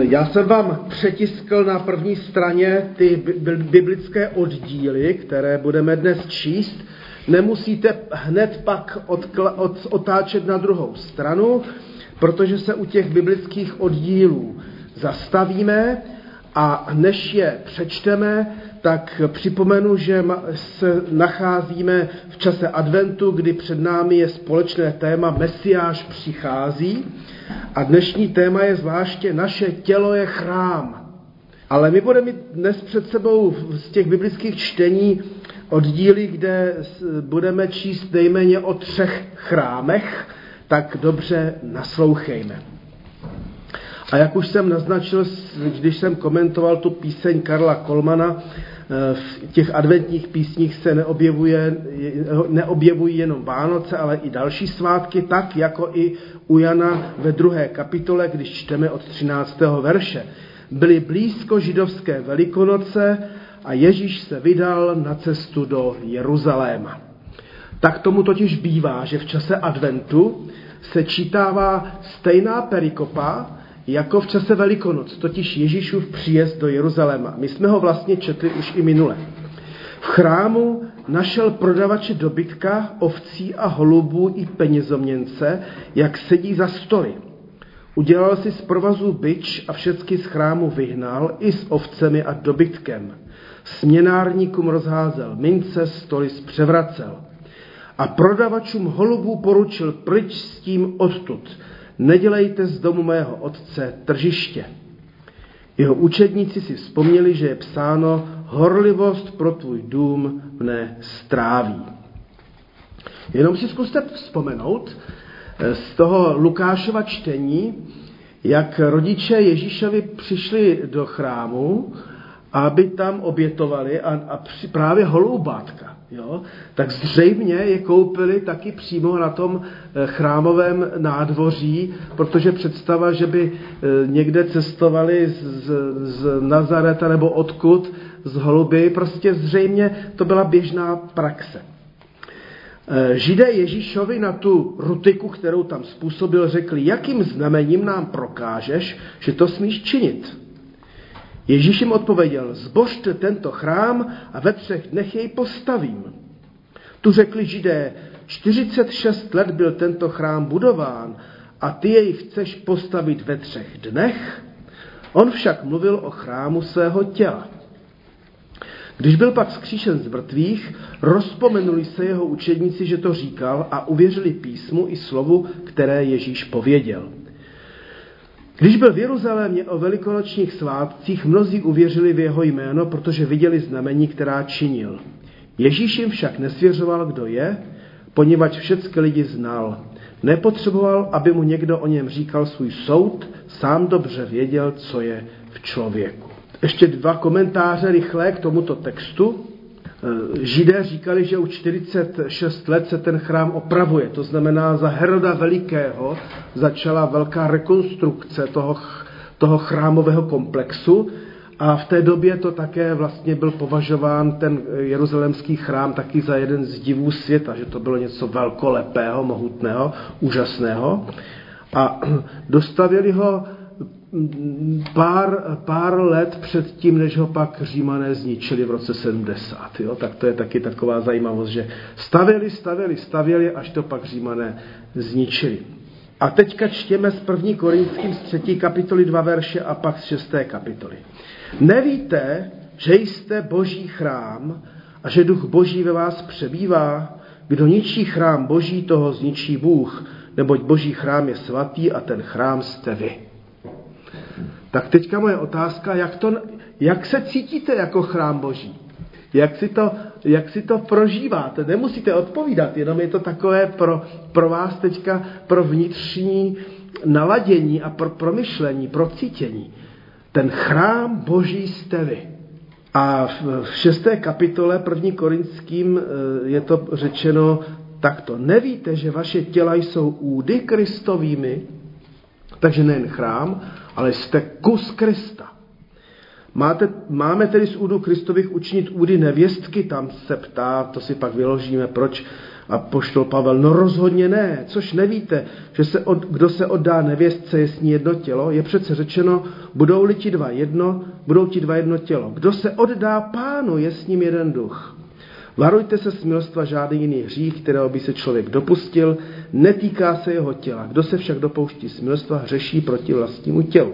Já jsem vám přetiskl na první straně ty biblické oddíly, které budeme dnes číst. Nemusíte hned pak odkla- od- otáčet na druhou stranu, protože se u těch biblických oddílů zastavíme a než je přečteme, tak připomenu, že se nacházíme v čase adventu, kdy před námi je společné téma Mesiáš přichází a dnešní téma je zvláště naše tělo je chrám. Ale my budeme mít dnes před sebou z těch biblických čtení oddíly, kde budeme číst nejméně o třech chrámech, tak dobře naslouchejme. A jak už jsem naznačil, když jsem komentoval tu píseň Karla Kolmana, eh, v těch adventních písních se neobjevuje, neobjevují jenom Vánoce, ale i další svátky, tak jako i u Jana ve druhé kapitole, když čteme od 13. verše. Byly blízko židovské velikonoce a Ježíš se vydal na cestu do Jeruzaléma. Tak tomu totiž bývá, že v čase adventu se čítává stejná perikopa, jako v čase Velikonoc, totiž Ježíšův příjezd do Jeruzaléma. My jsme ho vlastně četli už i minule. V chrámu našel prodavače dobytka, ovcí a holubů i penězoměnce, jak sedí za stoly. Udělal si z provazu byč a všecky z chrámu vyhnal, i s ovcemi a dobytkem. Směnárníkům rozházel mince, stoly zpřevracel. A prodavačům holubů poručil pryč s tím odtud, nedělejte z domu mého otce tržiště. Jeho učedníci si vzpomněli, že je psáno, horlivost pro tvůj dům mne stráví. Jenom si zkuste vzpomenout eh, z toho Lukášova čtení, jak rodiče Ježíšovi přišli do chrámu, aby tam obětovali a, a při, právě holoubátka jo, tak zřejmě je koupili taky přímo na tom eh, chrámovém nádvoří, protože představa, že by eh, někde cestovali z, z Nazareta nebo odkud, z holuby, prostě zřejmě to byla běžná praxe. Eh, Židé Ježíšovi na tu rutiku, kterou tam způsobil, řekli, jakým znamením nám prokážeš, že to smíš činit. Ježíš jim odpověděl, zbožte tento chrám a ve třech dnech jej postavím. Tu řekli židé, 46 let byl tento chrám budován a ty jej chceš postavit ve třech dnech? On však mluvil o chrámu svého těla. Když byl pak zkříšen z mrtvých, rozpomenuli se jeho učedníci, že to říkal a uvěřili písmu i slovu, které Ježíš pověděl. Když byl v Jeruzalémě o velikonočních svátcích, mnozí uvěřili v jeho jméno, protože viděli znamení, která činil. Ježíš jim však nesvěřoval, kdo je, poněvadž všechny lidi znal. Nepotřeboval, aby mu někdo o něm říkal svůj soud, sám dobře věděl, co je v člověku. Ještě dva komentáře rychlé k tomuto textu. Eh, Židé říkali, že u 46 let se ten chrám opravuje. To znamená, za Heroda Velikého začala velká rekonstrukce toho, toho chrámového komplexu a v té době to také vlastně byl považován ten jeruzalemský chrám taky za jeden z divů světa, že to bylo něco velkolepého, mohutného, úžasného. A dostavili ho pár, pár let před tím, než ho pak římané zničili v roce 70. Jo? Tak to je taky taková zajímavost, že stavěli, stavěli, stavěli, až to pak římané zničili. A teďka čtěme z první Korinským z třetí kapitoly dva verše a pak z šesté kapitoly. Nevíte, že jste boží chrám a že duch boží ve vás přebývá? Kdo ničí chrám boží, toho zničí Bůh, neboť boží chrám je svatý a ten chrám jste vy. Tak teďka moje otázka, jak, to, jak se cítíte jako chrám boží? Jak si, to, jak si to prožíváte? Nemusíte odpovídat, jenom je to takové pro, pro vás teďka, pro vnitřní naladění a pro promyšlení, pro cítění. Ten chrám boží jste vy. A v šesté kapitole první korinským eh, je to řečeno takto. Nevíte, že vaše těla jsou údy kristovými? Takže nejen chrám, ale jste kus Krista. Máte, máme tedy z údu Kristových učinit údy nevěstky? Tam se ptá, to si pak vyložíme, proč A poštol Pavel, no rozhodně ne, což nevíte, že se od, kdo se oddá nevěstce, je s ní jedno tělo, je přece řečeno, budou-li ti dva jedno, budou ti dva jedno tělo. Kdo se oddá pánu, je s ním jeden duch. Varujte se smilstva žádný jiný hřích, kterého by se člověk dopustil, netýká se jeho těla. Kdo se však dopouští smilstva, hřeší proti vlastnímu tělu.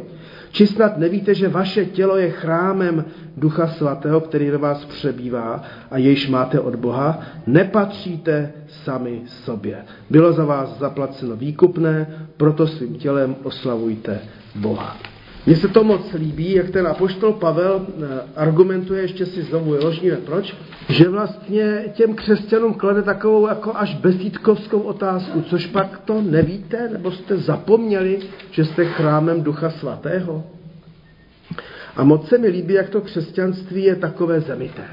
Či snad nevíte, že vaše tělo je chrámem Ducha Svatého, který do vás přebývá a jejíž máte od Boha? Nepatříte sami sobě. Bylo za vás zaplaceno výkupné, proto svým tělem oslavujte Boha. Mně se to moc líbí, jak ten apoštol Pavel eh, argumentuje, ještě si znovu vyložíme proč, že vlastně těm křesťanům klade takovou jako až bezítkovskou otázku, což pak to nevíte, nebo jste zapomněli, že jste chrámem Ducha Svatého. A moc se mi líbí, jak to křesťanství je takové zemité.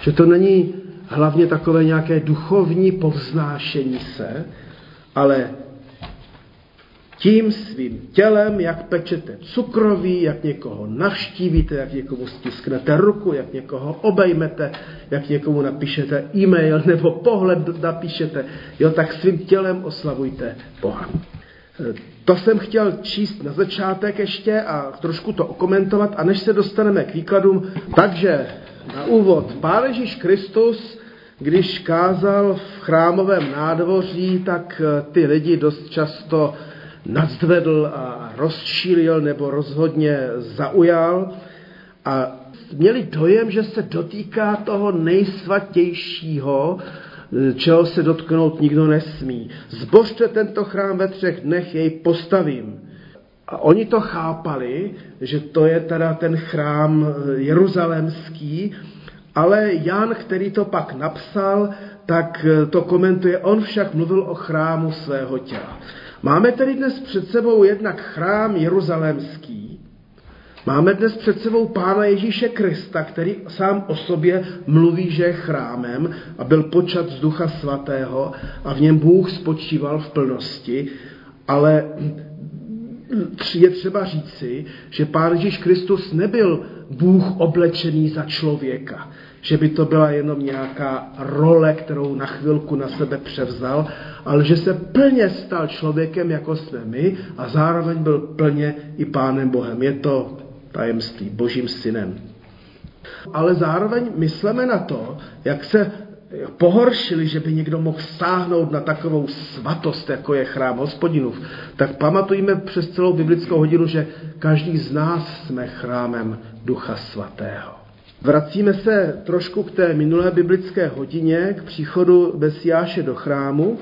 Že to není hlavně takové nějaké duchovní povznášení se, ale tím svým tělem, jak pečete cukroví, jak někoho navštívíte, jak někomu stisknete ruku, jak někoho obejmete, jak někomu napíšete e-mail nebo pohled napíšete, jo, tak svým tělem oslavujte Boha. To jsem chtěl číst na začátek ještě a trošku to okomentovat. A než se dostaneme k výkladům, takže na úvod, Pán Ježíš Kristus, když kázal v chrámovém nádvoří, tak ty lidi dost často nadzvedl a rozšířil nebo rozhodně zaujal a měli dojem, že se dotýká toho nejsvatějšího, čeho se dotknout nikdo nesmí. Zbožte tento chrám ve třech dnech, jej postavím. A oni to chápali, že to je teda ten chrám jeruzalémský, ale Jan, který to pak napsal, tak to komentuje, on však mluvil o chrámu svého těla. Máme tedy dnes před sebou jednak chrám jeruzalémský, máme dnes před sebou Pána Ježíše Krista, který sám o sobě mluví, že je chrámem a byl počat z Ducha Svatého a v něm Bůh spočíval v plnosti, ale je třeba říci, že Pán Ježíš Kristus nebyl Bůh oblečený za člověka že by to byla jenom nějaká role, kterou na chvilku na sebe převzal, ale že se plně stal člověkem, jako jsme my, a zároveň byl plně i Pánem Bohem. Je to tajemství, Božím synem. Ale zároveň myslíme na to, jak se pohoršili, že by někdo mohl sáhnout na takovou svatost, jako je chrám hospodinův, tak pamatujeme přes celou biblickou hodinu, že každý z nás jsme chrámem Ducha Svatého. Vracíme se trošku k té minulé biblické hodině, k příchodu Besiáše do chrámu.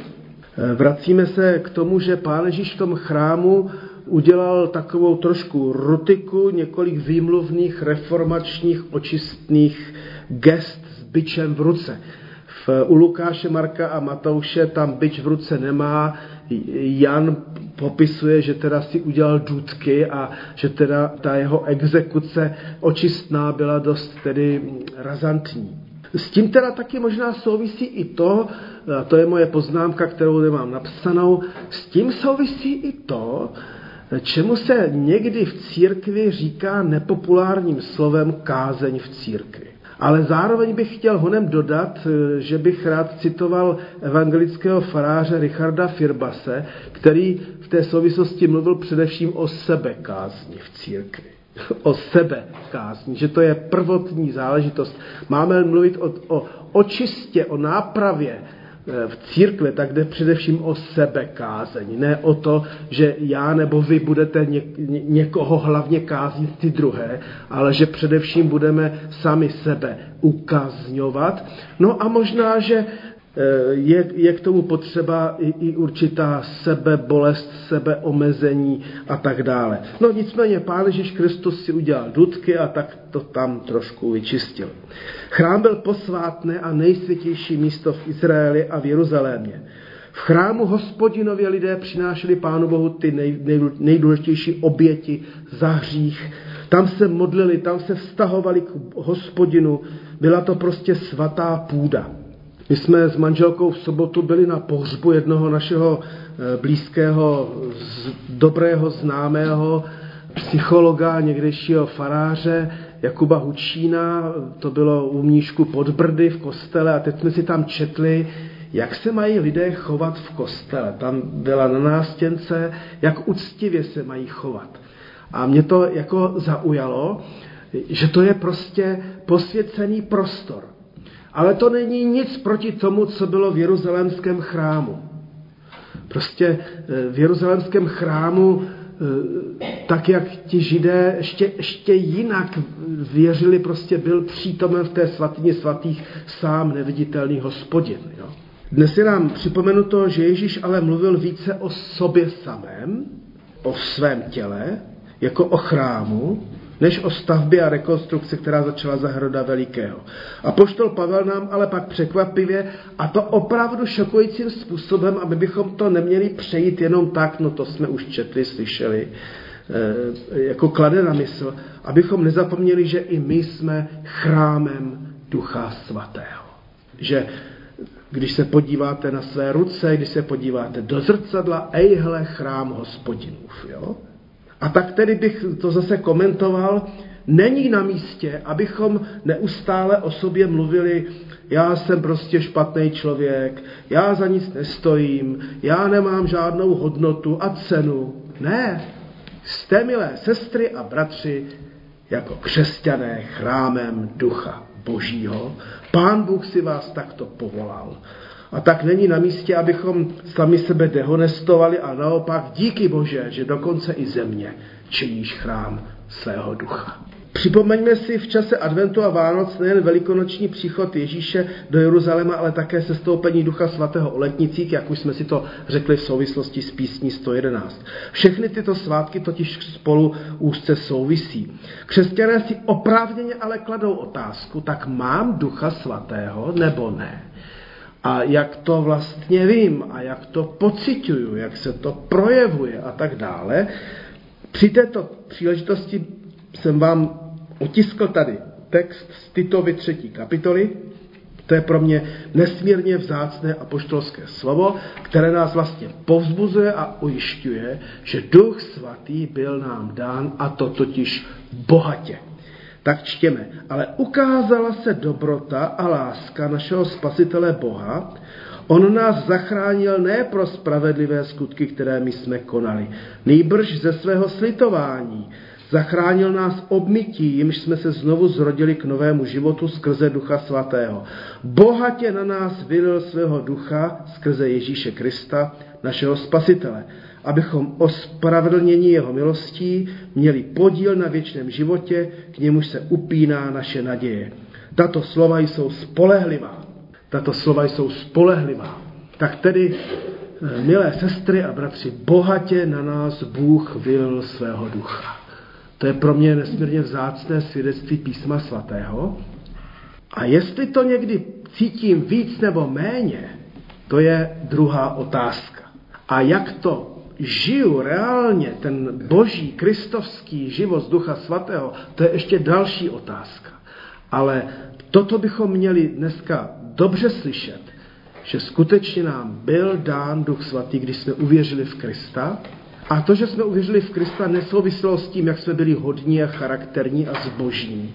Vracíme se k tomu, že Pán Ježíš v tom chrámu udělal takovou trošku rutiku, několik výmluvných reformačních očistných gest s byčem v ruce. V, u Lukáše, Marka a Matouše tam byč v ruce nemá. Jan popisuje, že teda si udělal důdky a že teda ta jeho exekuce očistná byla dost tedy razantní. S tím teda taky možná souvisí i to, a to je moje poznámka, kterou nemám napsanou, s tím souvisí i to, čemu se někdy v církvi říká nepopulárním slovem kázeň v církvi. Ale zároveň bych chtěl honem dodat, eh, že bych rád citoval evangelického faráře Richarda Firbase, který v té souvislosti mluvil především o sebekázni v církvi. O sebekázni, že to je prvotní záležitost. Máme mluvit o, o očistě, o nápravě, v církve, tak jde především o sebekázeň. Ne o to, že já nebo vy budete ně, někoho hlavně kázit ty druhé, ale že především budeme sami sebe ukazňovat. No a možná, že eh, je, je k tomu potřeba i, i určitá sebebolest, sebeomezení a tak dále. No nicméně Pán Ježíš Kristus si udělal dudky a tak to tam trošku vyčistil. Chrám byl posvátné a nejsvětější místo v Izraeli a v Jeruzalémě. V chrámu hospodinově lidé přinášeli Pánu Bohu ty nej, nej, nejdůležitější oběti za hřích. Tam se modlili, tam se vztahovali k hospodinu. Byla to prostě svatá půda. My jsme s manželkou v sobotu byli na pohřbu jednoho našeho eh, blízkého, dobrého známého psychologa, někdejšího faráře, Jakuba Hučína, to bylo u Mníšku pod Brdy v kostele a teď jsme si tam četli jak se mají lidé chovat v kostele. Tam byla na nástěnce, jak úctivě se mají chovat. A mě to jako zaujalo, že to je prostě posvěcený prostor. Ale to není nic proti tomu, co bylo v jeruzalémském chrámu. Prostě eh, v jeruzalémském chrámu eh, tak, jak ti židé ještě, ještě jinak věřili, prostě byl přítomen v té svatyně svatých sám neviditelný hospodin. Jo. Dnes je nám připomenuto, že Ježíš ale mluvil více o sobě samém, o svém těle, jako o chrámu, než o stavbě a rekonstrukci, která začala za Heroda Velikého. A poštol Pavel nám ale pak překvapivě, a to opravdu šokujícím způsobem, aby bychom to neměli přejít jenom tak, no to jsme už četli, slyšeli, eh, jako klade na mysl, abychom nezapomněli, že i my jsme chrámem Ducha Svatého. Že když se podíváte na své ruce, když se podíváte do zrcadla, ejhle chrám hospodinův. Jo? A tak tedy bych to zase komentoval, není na místě, abychom neustále o sobě mluvili, já jsem prostě špatný člověk, já za nic nestojím, já nemám žádnou hodnotu a cenu. Ne, jste milé sestry a bratři jako křesťané chrámem ducha božího. Pán Bůh si vás takto povolal. A tak není na místě, abychom sami sebe dehonestovali a naopak díky Bože, že dokonce i země činíš chrám svého ducha. Připomeňme si v čase adventu a Vánoc nejen velikonoční příchod Ježíše do Jeruzaléma, ale také sestoupení Ducha Svatého o letnicích, jak už jsme si to řekli v souvislosti s písní 111. Všechny tyto svátky totiž spolu úzce souvisí. Křesťané si oprávněně ale kladou otázku, tak mám Ducha Svatého nebo ne? A jak to vlastně vím a jak to pocituju, jak se to projevuje a tak dále. Při této příležitosti jsem vám otiskl tady text z Titovy třetí kapitoly. To je pro mě nesmírně vzácné apoštolské slovo, které nás vlastně povzbuzuje a ujišťuje, že Duch Svatý byl nám dán a to totiž bohatě. Tak čtěme, ale ukázala se dobrota a láska našeho spasitele Boha, On nás zachránil ne pro spravedlivé skutky, které my jsme konali, nejbrž ze svého slitování. Zachránil nás obmytí, jimž jsme se znovu zrodili k novému životu skrze Ducha Svatého. Bohatě na nás vylil svého ducha skrze Ježíše Krista, našeho spasitele abychom ospravedlnění jeho milostí měli podíl na věčném životě, k němuž se upíná naše naděje. Tato slova jsou spolehlivá. Tato slova jsou spolehlivá. Tak tedy, eh, milé sestry a bratři, bohatě na nás Bůh vylil svého ducha. To je pro mě nesmírně vzácné svědectví písma svatého. A jestli to někdy cítím víc nebo méně, to je druhá otázka. A jak to žiju reálně ten boží, kristovský život z Ducha Svatého, to je ještě další otázka. Ale toto bychom měli dneska dobře slyšet, že skutečně nám byl dán Duch Svatý, když jsme uvěřili v Krista. A to, že jsme uvěřili v Krista, nesouviselo s tím, jak jsme byli hodní a charakterní a zbožní.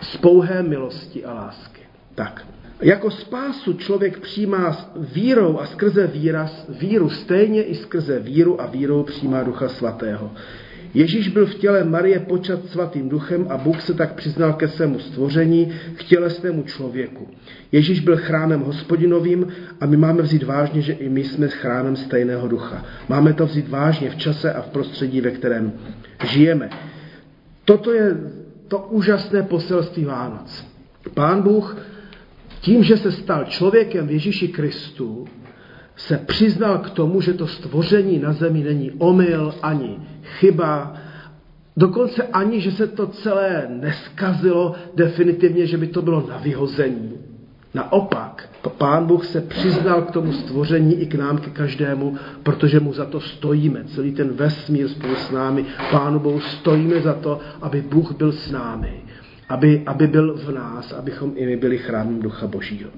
Z pouhé milosti a lásky. Tak, jako spásu člověk přijímá vírou a skrze výraz, víru stejně i skrze víru a vírou přijímá Ducha Svatého. Ježíš byl v těle Marie počat svatým duchem a Bůh se tak přiznal ke svému stvoření, k tělesnému člověku. Ježíš byl chrámem hospodinovým a my máme vzít vážně, že i my jsme chrámem stejného ducha. Máme to vzít vážně v čase a v prostředí, ve kterém žijeme. Toto je to úžasné poselství Vánoc. Pán Bůh tím, že se stal člověkem v Ježíši Kristu, se přiznal k tomu, že to stvoření na zemi není omyl ani chyba, dokonce ani, že se to celé neskazilo definitivně, že by to bylo na vyhození. Naopak, pán Bůh se přiznal k tomu stvoření i k nám, ke každému, protože mu za to stojíme. Celý ten vesmír spolu s námi, pánu Bohu stojíme za to, aby Bůh byl s námi aby, aby byl v nás, abychom i my byli chrámem Ducha Božího.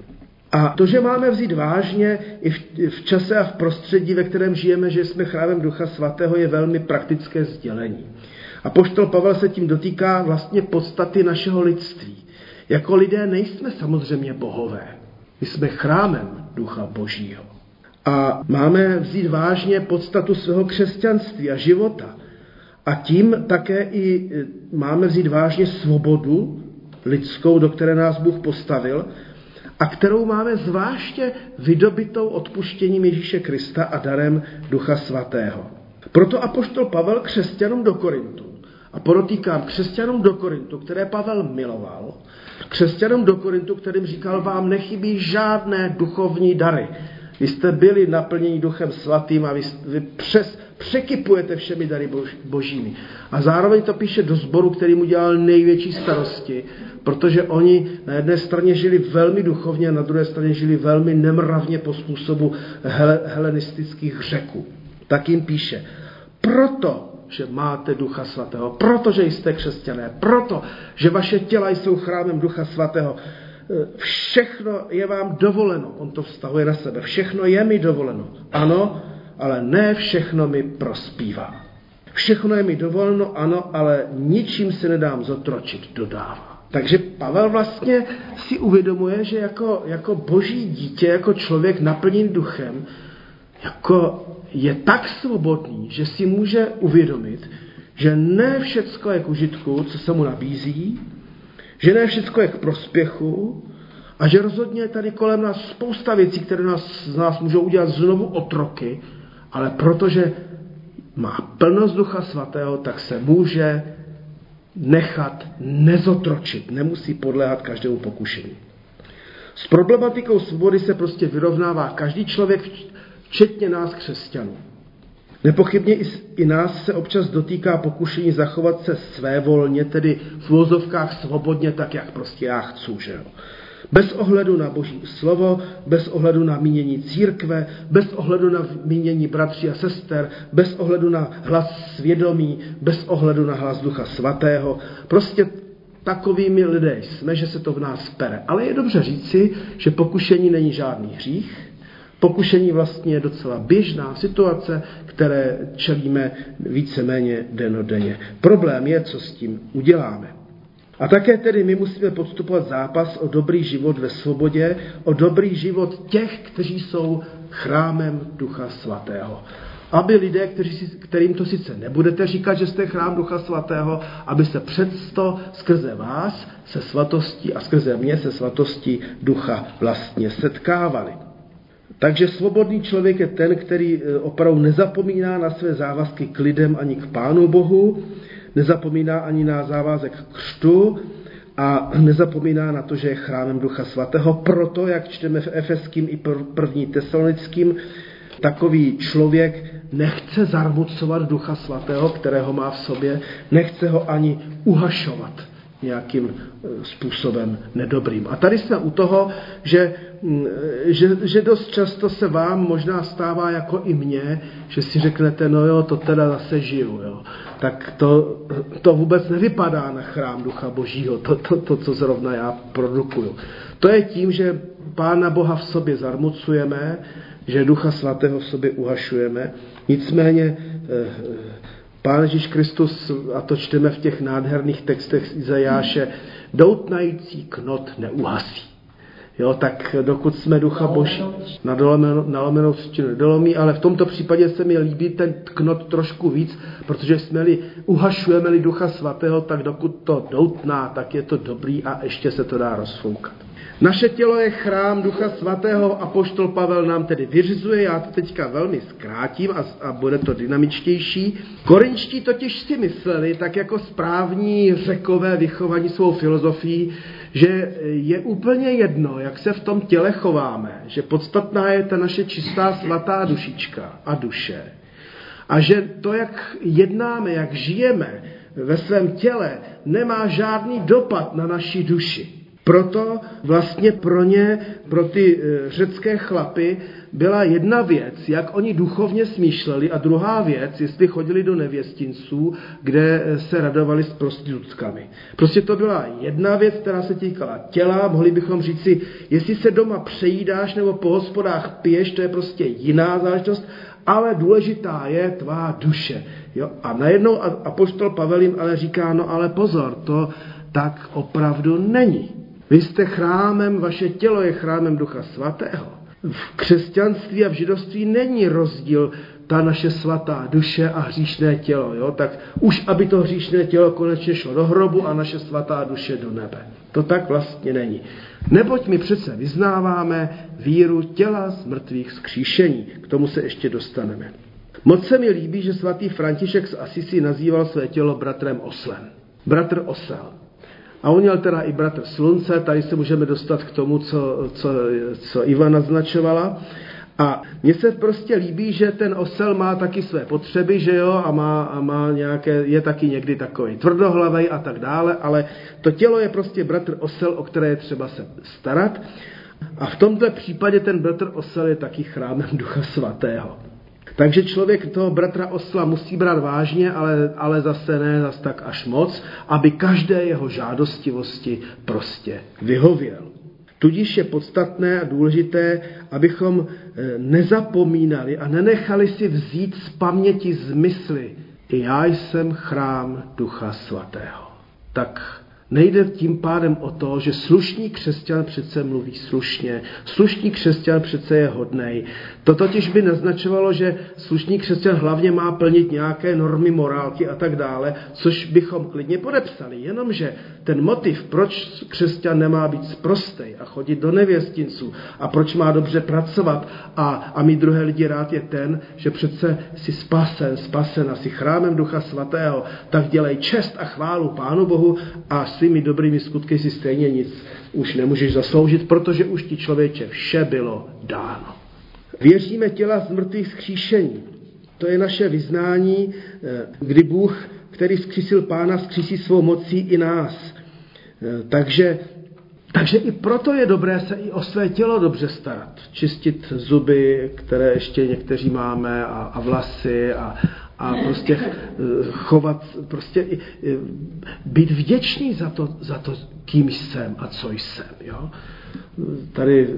A to, že máme vzít vážně i v, v čase a v prostředí, ve kterém žijeme, že jsme chrámem Ducha Svatého, je velmi praktické sdělení. A poštol Pavel se tím dotýká vlastně podstaty našeho lidství. Jako lidé nejsme samozřejmě bohové. My jsme chrámem ducha božího. A máme vzít vážně podstatu svého křesťanství a života. A tím také i e, máme vzít vážně svobodu lidskou, do které nás Bůh postavil, a kterou máme zvláště vydobitou odpuštěním Ježíše Krista a darem Ducha Svatého. Proto apoštol Pavel křesťanům do Korintu, a podotýkám křesťanům do Korintu, které Pavel miloval, křesťanům do Korintu, kterým říkal, vám nechybí žádné duchovní dary. Vy jste byli naplněni duchem svatým a vy, vy přes, překypujete všemi dary bož, božími. A zároveň to píše do sboru, který mu dělal největší starosti, protože oni na jedné straně žili velmi duchovně a na druhé straně žili velmi nemravně po způsobu hel, helenistických řeků. Tak jim píše, proto, že máte Ducha Svatého, protože jste křesťané, proto, že vaše těla jsou chrámem Ducha Svatého, všechno je vám dovoleno. On to vztahuje na sebe. Všechno je mi dovoleno. Ano, ale ne všechno mi prospívá. Všechno je mi dovoleno, ano, ale ničím se nedám zotročit, dodává. Takže Pavel vlastně si uvědomuje, že jako, jako boží dítě, jako člověk naplněný duchem, jako je tak svobodný, že si může uvědomit, že ne všecko je k užitku, co se mu nabízí, že ne všechno je k prospěchu a že rozhodně je tady kolem nás spousta věcí, které nás, z nás můžou udělat znovu otroky, ale protože má plnost Ducha Svatého, tak se může nechat nezotročit, nemusí podléhat každému pokušení. S problematikou svobody se prostě vyrovnává každý člověk, včetně nás křesťanů. Nepochybně i, i nás se občas dotýká pokušení zachovat se své volně, tedy v vozovkách svobodně, tak jak prostě já chci, že jo. Bez ohledu na boží slovo, bez ohledu na mínění církve, bez ohledu na mínění bratří a sester, bez ohledu na hlas svědomí, bez ohledu na hlas ducha svatého. Prostě takovými lidé jsme, že se to v nás pere. Ale je dobře říci, že pokušení není žádný hřích, Pokušení vlastně je docela běžná situace, které čelíme víceméně denodenně. Problém je, co s tím uděláme. A také tedy my musíme podstupovat zápas o dobrý život ve svobodě, o dobrý život těch, kteří jsou chrámem Ducha Svatého. Aby lidé, kteří, kterým to sice nebudete říkat, že jste chrám Ducha Svatého, aby se přesto skrze vás se svatostí a skrze mě se svatostí Ducha vlastně setkávali. Takže svobodný člověk je ten, který e, opravdu nezapomíná na své závazky k lidem ani k Pánu Bohu, nezapomíná ani na závazek křtu a nezapomíná na to, že je chrámem Ducha Svatého. Proto, jak čteme v Efeským i první tesalonickým, takový člověk nechce zarmucovat Ducha Svatého, kterého má v sobě, nechce ho ani uhašovat nějakým e, způsobem nedobrým. A tady jsme u toho, že Mm, že, že dost často se vám možná stává jako i mně, že si řeknete, no jo, to teda zase žiju, jo. Tak to, to vůbec nevypadá na chrám Ducha Božího, to, to, to, co zrovna já produkuju. To je tím, že Pána Boha v sobě zarmucujeme, že Ducha Svatého v sobě uhašujeme. Nicméně eh, Pán Ježíš Kristus, a to čteme v těch nádherných textech Izajáše, doutnající knot neuhasí. Jo, tak dokud jsme ducha boží na nalomenou třetinu nedolomí, ale v tomto případě se mi líbí ten knot trošku víc, protože jsme-li, uhašujeme-li ducha svatého, tak dokud to doutná, tak je to dobrý a ještě se to dá rozfoukat. Naše tělo je chrám Ducha Svatého a poštol Pavel nám tedy vyřizuje, já to teďka velmi zkrátím a, a bude to dynamičtější. Korinčtí totiž si mysleli, tak jako správní řekové vychovaní svou filozofií, že je úplně jedno, jak se v tom těle chováme, že podstatná je ta naše čistá svatá dušička a duše. A že to, jak jednáme, jak žijeme ve svém těle, nemá žádný dopad na naši duši. Proto vlastně pro ně, pro ty e, řecké chlapy, byla jedna věc, jak oni duchovně smýšleli a druhá věc, jestli chodili do nevěstinců, kde e, se radovali s prostitutkami. Prostě to byla jedna věc, která se týkala těla, mohli bychom říci, jestli se doma přejídáš nebo po hospodách piješ, to je prostě jiná záležitost, ale důležitá je tvá duše. Jo? A najednou apoštol Pavel jim ale říká, no ale pozor, to tak opravdu není. Vy jste chrámem, vaše tělo je chrámem Ducha Svatého. v křesťanství a v židovství není rozdíl ta naše svatá duše a hříšné tělo. Jo? Tak už, aby to hříšné tělo konečně šlo do hrobu a naše svatá duše do nebe. To tak vlastně není. Neboť my přece vyznáváme víru těla z mrtvých skříšení. K tomu se ještě dostaneme. Moc se mi líbí, že svatý František z Asisi nazýval své tělo bratrem oslem. Bratr osel. A on měl teda i bratr slunce, tady se můžeme dostat k tomu, co, co, co Iva naznačovala. A mně se prostě líbí, že ten osel má taky své potřeby, že jo, a má, a má nějaké, je taky někdy takový tvrdohlavej a tak dále, ale to tělo je prostě bratr osel, o které je třeba se starat. A v tomto případě ten bratr osel je taky chrámem Ducha Svatého. Takže člověk toho bratra osla musí brát vážně, ale, ale zase ne zase tak až moc, aby každé jeho žádostivosti prostě vyhověl. Tudíž je podstatné a důležité, abychom eh, nezapomínali a nenechali si vzít z paměti zmysly. I já jsem chrám Ducha Svatého. Tak Nejde tím pádem o to, že slušný křesťan přece mluví slušně, slušný křesťan přece je hodnej. To totiž by naznačovalo, že slušný křesťan hlavně má plnit nějaké normy morálky a tak dále, což bychom klidně podepsali. Jenomže ten motiv, proč křesťan nemá být sprostej a chodit do nevěstinců a proč má dobře pracovat a, a mít druhé lidi rád je ten, že přece si spasen, spasen a si chrámem Ducha Svatého, tak dělej čest a chválu Pánu Bohu a svými dobrými skutky si stejně nic už nemůžeš zasloužit, protože už ti člověče vše bylo dáno. Věříme těla z mrtvých. To je naše vyznání, eh, kdy Bůh, který skřísil pána, skřísí svou mocí i nás. Eh, takže, takže i proto je dobré se i o své tělo dobře starat. Čistit zuby, které ještě někteří máme, a, a vlasy, a, a prostě eh, chovat, prostě být vděčný za to, za to, kým jsem a co jsem. Jo? Tady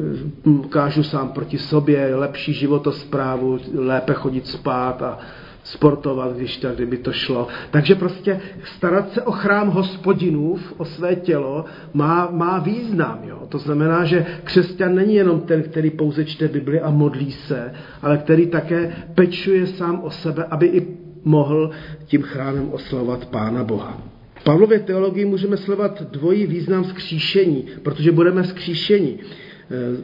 hm, kážu sám proti sobě, lepší životosprávu, lépe chodit spát a sportovat, když tak, kdyby to šlo. Takže prostě starat se o chrám hospodinův, o své tělo, má, má význam. Jo? To znamená, že křesťan není jenom ten, který pouze čte Bibli a modlí se, ale který také pečuje sám o sebe, aby i mohl tím chrámem oslavovat Pána Boha. Pavlově teologii můžeme sledovat dvojí význam skříšení, protože budeme skříšeni.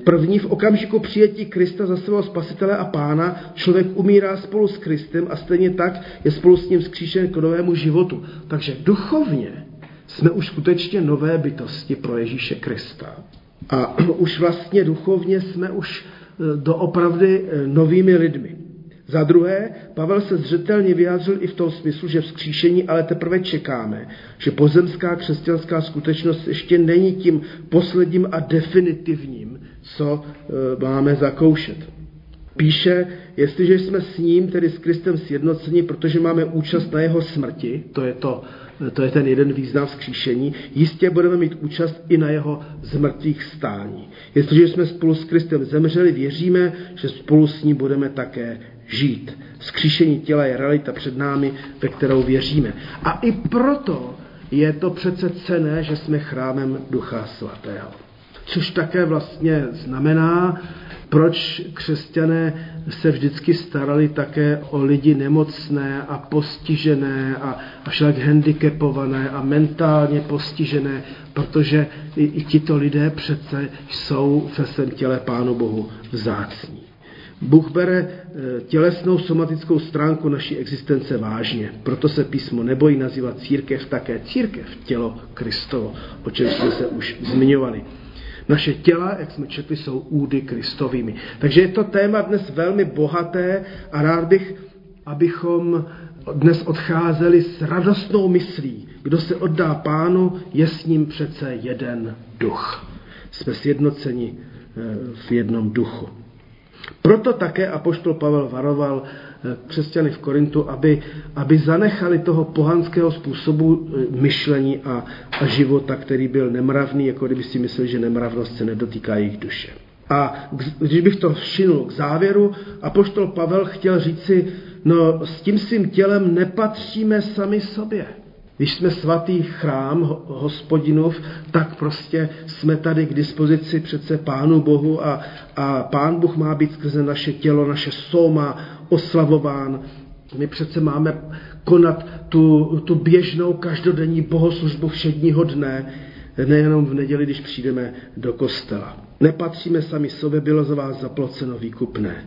První v okamžiku přijetí Krista za svého spasitele a pána člověk umírá spolu s Kristem a stejně tak je spolu s ním skříšen k novému životu. Takže duchovně jsme už skutečně nové bytosti pro Ježíše Krista. A už vlastně duchovně jsme už eh, doopravdy eh, novými lidmi. Za druhé, Pavel se zřetelně vyjádřil i v tom smyslu, že vzkříšení ale teprve čekáme, že pozemská křesťanská skutečnost ještě není tím posledním a definitivním, co e, máme zakoušet. Píše, jestliže jsme s ním, tedy s Kristem sjednoceni, protože máme účast na jeho smrti, to je, to, to je ten jeden význam vzkříšení, jistě budeme mít účast i na jeho zmrtvých stání. Jestliže jsme spolu s Kristem zemřeli, věříme, že spolu s ním budeme také žít. Skříšení těla je realita před námi, ve kterou věříme. A i proto je to přece cené, že jsme chrámem Ducha Svatého. Což také vlastně znamená, proč křesťané se vždycky starali také o lidi nemocné a postižené a, a však handicapované a mentálně postižené, protože i, i tito lidé přece jsou ve svém těle Pánu Bohu vzácní. Bůh bere eh, tělesnou somatickou stránku naší existence vážně. Proto se písmo nebojí nazývat církev také církev, tělo Kristovo, o čem jsme se už zmiňovali. Naše těla, jak jsme četli, jsou údy Kristovými. Takže je to téma dnes velmi bohaté a rád bych, abychom dnes odcházeli s radostnou myslí. Kdo se oddá pánu, je s ním přece jeden duch. Jsme sjednoceni eh, v jednom duchu. Proto také apoštol Pavel varoval eh, křesťany v Korintu, aby, aby zanechali toho pohanského způsobu eh, myšlení a, a života, který byl nemravný, jako kdyby si mysleli, že nemravnost se nedotýká jejich duše. A když bych to šinul k závěru, apoštol Pavel chtěl říci, no s tím svým tělem nepatříme sami sobě. Když jsme svatý chrám hospodinův, tak prostě jsme tady k dispozici přece Pánu Bohu a, a Pán Bůh má být skrze naše tělo, naše soma oslavován. My přece máme konat tu, tu běžnou každodenní bohoslužbu všedního dne, nejenom v neděli, když přijdeme do kostela. Nepatříme sami sobě, bylo za vás zaplaceno výkupné.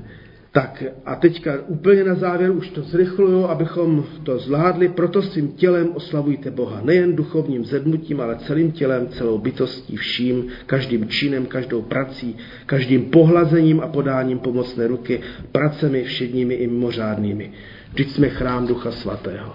Tak a teďka úplně na závěr už to zrychluju, abychom to zvládli, proto svým tělem oslavujte Boha. Nejen duchovním zednutím, ale celým tělem, celou bytostí, vším, každým činem, každou prací, každým pohlazením a podáním pomocné ruky, pracemi všedními i mimořádnými. Vždyť jsme chrám Ducha Svatého.